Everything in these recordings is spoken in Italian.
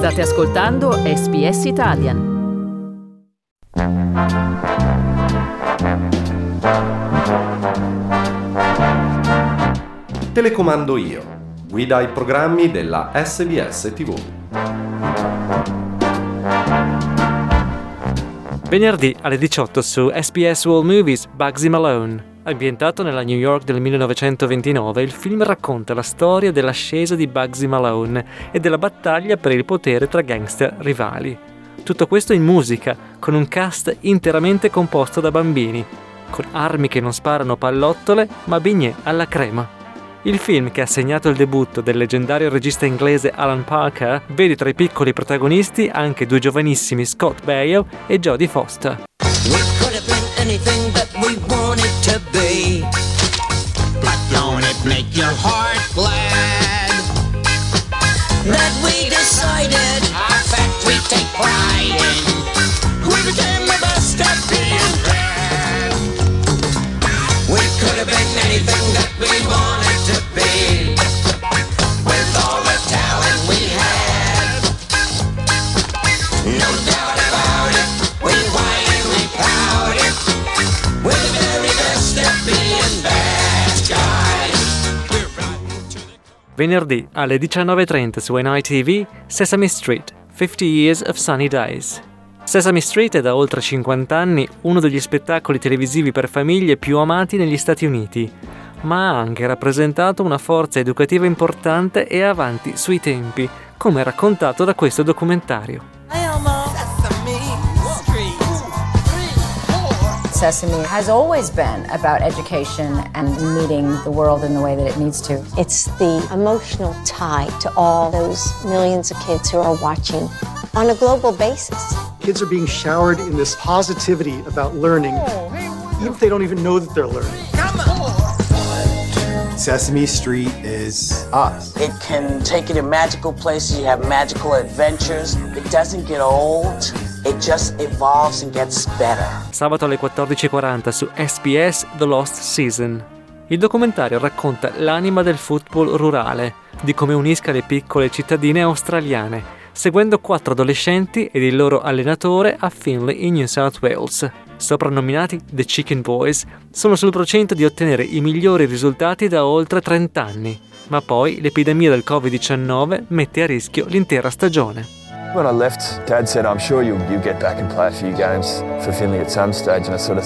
State ascoltando SBS Italian. Telecomando io. Guida ai programmi della SBS TV. Venerdì alle 18 su SBS World Movies Bugsy Malone. Ambientato nella New York del 1929, il film racconta la storia dell'ascesa di Bugsy Malone e della battaglia per il potere tra gangster rivali. Tutto questo in musica, con un cast interamente composto da bambini, con armi che non sparano pallottole, ma bignè alla crema. Il film, che ha segnato il debutto del leggendario regista inglese Alan Parker, vede tra i piccoli protagonisti anche due giovanissimi Scott Baio e Jodie Foster. anything that we want it to be. But don't it make your heart glad that we decided our fact we take pride in? We became the best at being bad. We could have been anything that we wanted to be. With all the talent we had, no doubt. Venerdì alle 19.30 su NITV Sesame Street 50 Years of Sunny Days. Sesame Street è da oltre 50 anni uno degli spettacoli televisivi per famiglie più amati negli Stati Uniti, ma ha anche rappresentato una forza educativa importante e avanti sui tempi, come raccontato da questo documentario. Sesame has always been about education and meeting the world in the way that it needs to. It's the emotional tie to all those millions of kids who are watching on a global basis. Kids are being showered in this positivity about learning, even if they don't even know that they're learning. Sesame Street is us. It can take you to magical places, you have magical adventures. It doesn't get old. It just evolves and gets better. Sabato alle 14.40 su SBS The Lost Season. Il documentario racconta l'anima del football rurale, di come unisca le piccole cittadine australiane, seguendo quattro adolescenti ed il loro allenatore a Finley in New South Wales. Soprannominati The Chicken Boys, sono sul procento di ottenere i migliori risultati da oltre 30 anni, ma poi l'epidemia del Covid-19 mette a rischio l'intera stagione. When I left, Dad said, I'm sure you'll, you'll get back and play a few games for Finley at some stage. And I sort of,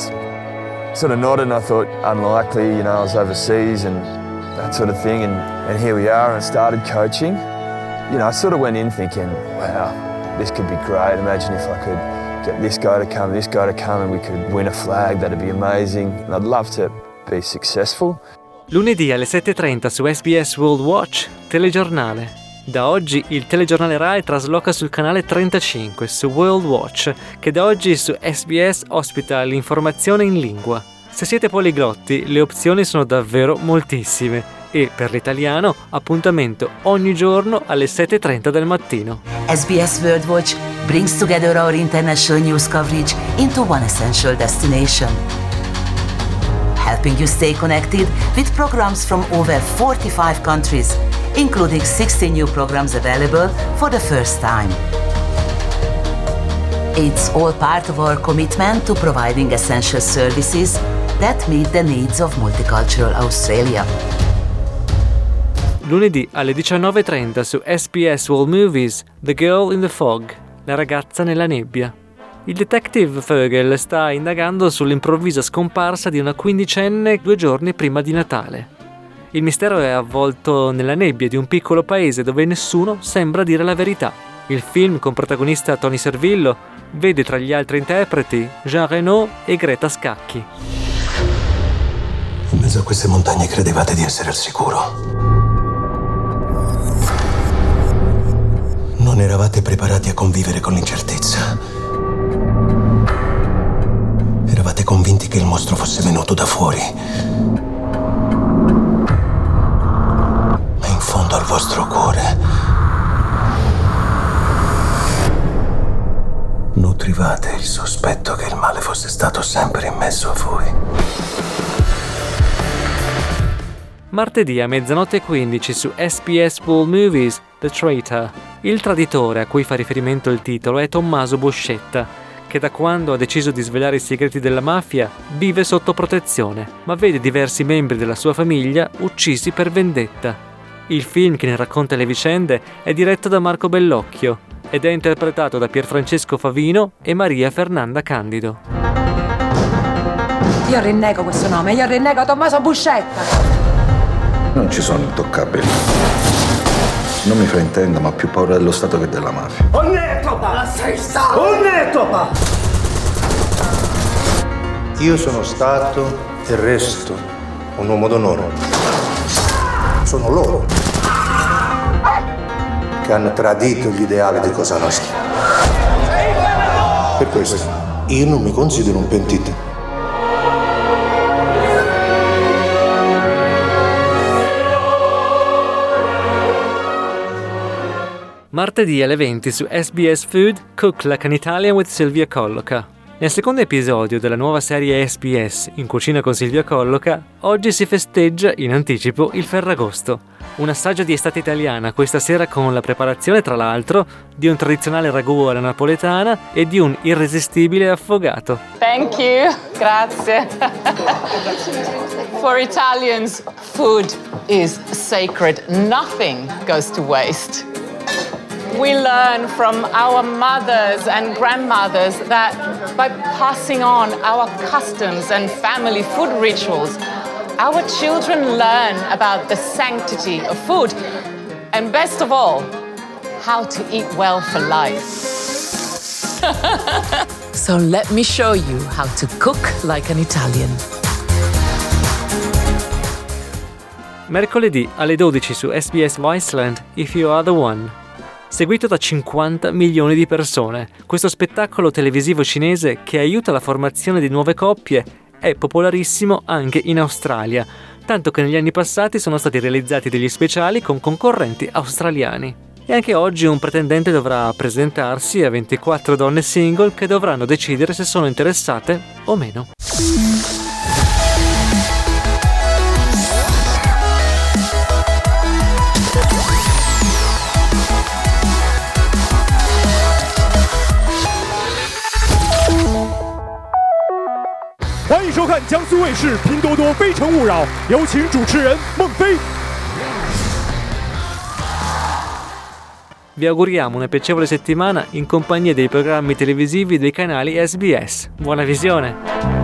sort of nodded and I thought, unlikely, you know, I was overseas and that sort of thing. And, and here we are and I started coaching. You know, I sort of went in thinking, wow, this could be great. Imagine if I could get this guy to come, this guy to come and we could win a flag. That'd be amazing. And I'd love to be successful. Lunedì alle 7.30 su SBS World Watch, telegiornale. Da oggi il telegiornale RAI trasloca sul canale 35 su World Watch, che da oggi su SBS ospita l'informazione in lingua. Se siete poliglotti, le opzioni sono davvero moltissime e per l'italiano appuntamento ogni giorno alle 7.30 del mattino. SBS World Watch brings together our international news coverage into one essential destination. Helping you stay connected with programs from over 45 countries including 60 new programs available for the first time. It's all part of our commitment to providing essential services that meet the needs of multicultural Australia. Lunedì alle 19.30 su SBS World Movies The Girl in the Fog, la ragazza nella nebbia. Il detective Vogel sta indagando sull'improvvisa scomparsa di una quindicenne due giorni prima di Natale. Il mistero è avvolto nella nebbia di un piccolo paese dove nessuno sembra dire la verità. Il film, con protagonista Tony Servillo, vede tra gli altri interpreti Jean Reno e Greta Scacchi. In mezzo a queste montagne credevate di essere al sicuro. Non eravate preparati a convivere con l'incertezza. Eravate convinti che il mostro fosse venuto da fuori vostro cuore. Nutrivate il sospetto che il male fosse stato sempre in mezzo a voi. Martedì a mezzanotte 15 su SBS World Movies The Traitor. Il traditore a cui fa riferimento il titolo è Tommaso Buscetta, che da quando ha deciso di svelare i segreti della mafia vive sotto protezione, ma vede diversi membri della sua famiglia uccisi per vendetta. Il film che ne racconta le vicende è diretto da Marco Bellocchio ed è interpretato da Pierfrancesco Favino e Maria Fernanda Candido. Io rinnego questo nome, io rinnego Tommaso Buscetta. Non ci sono intoccabili. Non mi fraintenda, ma ho più paura dello Stato che della mafia. Onnetopa! Sei stato! Onnetopa! Io sono stato e resto un uomo d'onore. Sono loro che hanno tradito gli ideali di Cosa Nostra. Per questo io non mi considero un pentito. Martedì alle 20 su SBS Food Cook Like an Italian with Silvia Colloca. Nel secondo episodio della nuova serie SBS In cucina con Silvia Colloca, oggi si festeggia in anticipo il Ferragosto, un assaggio di estate italiana questa sera con la preparazione, tra l'altro, di un tradizionale ragù alla napoletana e di un irresistibile affogato. Thank you, grazie. For Italians, food is sacred. Nothing goes to waste. We learn from our mothers and grandmothers that by passing on our customs and family food rituals, our children learn about the sanctity of food and, best of all, how to eat well for life. so let me show you how to cook like an Italian. Mercoledì alle 12 su SBS Viceland If You Are the One. Seguito da 50 milioni di persone. Questo spettacolo televisivo cinese che aiuta la formazione di nuove coppie è popolarissimo anche in Australia, tanto che negli anni passati sono stati realizzati degli speciali con concorrenti australiani. E anche oggi un pretendente dovrà presentarsi a 24 donne single che dovranno decidere se sono interessate o meno. 江苏卫视、拼多多、非诚勿扰，有请主持人孟非。Vi auguriamo una piacevole settimana in compagnia dei programmi televisivi dei canali SBS. Buona visione.